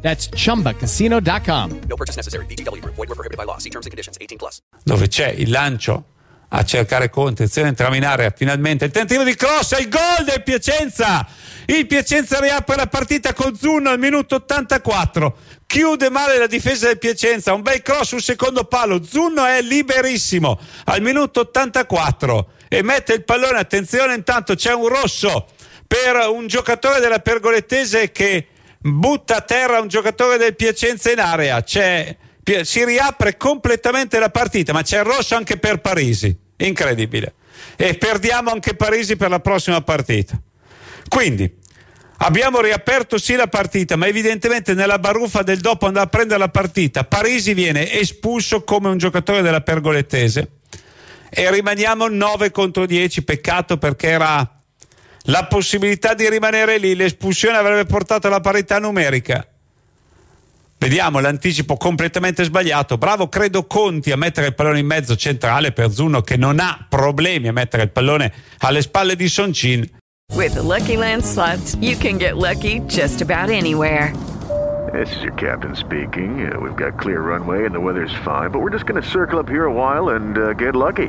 That's chumbacasino.com. No purchase necessary. BGW. Void were prohibited by law. See terms and conditions. 18 plus. dove c'è il lancio a cercare Conte, in area finalmente il tentativo di cross e il gol del Piacenza il Piacenza riapre la partita con Zunno al minuto 84 chiude male la difesa del Piacenza un bel cross sul secondo palo Zunno è liberissimo al minuto 84 e mette il pallone attenzione intanto c'è un rosso per un giocatore della Pergolettese che butta a terra un giocatore del Piacenza in area. C'è si riapre completamente la partita, ma c'è il rosso anche per Parisi, incredibile. E perdiamo anche Parisi per la prossima partita. Quindi abbiamo riaperto sì la partita, ma evidentemente nella baruffa del dopo andare a prendere la partita, Parisi viene espulso come un giocatore della Pergolettese. E rimaniamo 9 contro 10, peccato perché era la possibilità di rimanere lì, l'espulsione avrebbe portato alla parità numerica. Vediamo l'anticipo completamente sbagliato. Bravo, credo Conti a mettere il pallone in mezzo centrale per Zuno che non ha problemi a mettere il pallone alle spalle di Soncin. With the Lucky Land slots, you can get lucky just about anywhere. This is your captain speaking. Uh, we've got clear runway and the weather's fine, but we're just going to circle up here a while and uh, get lucky.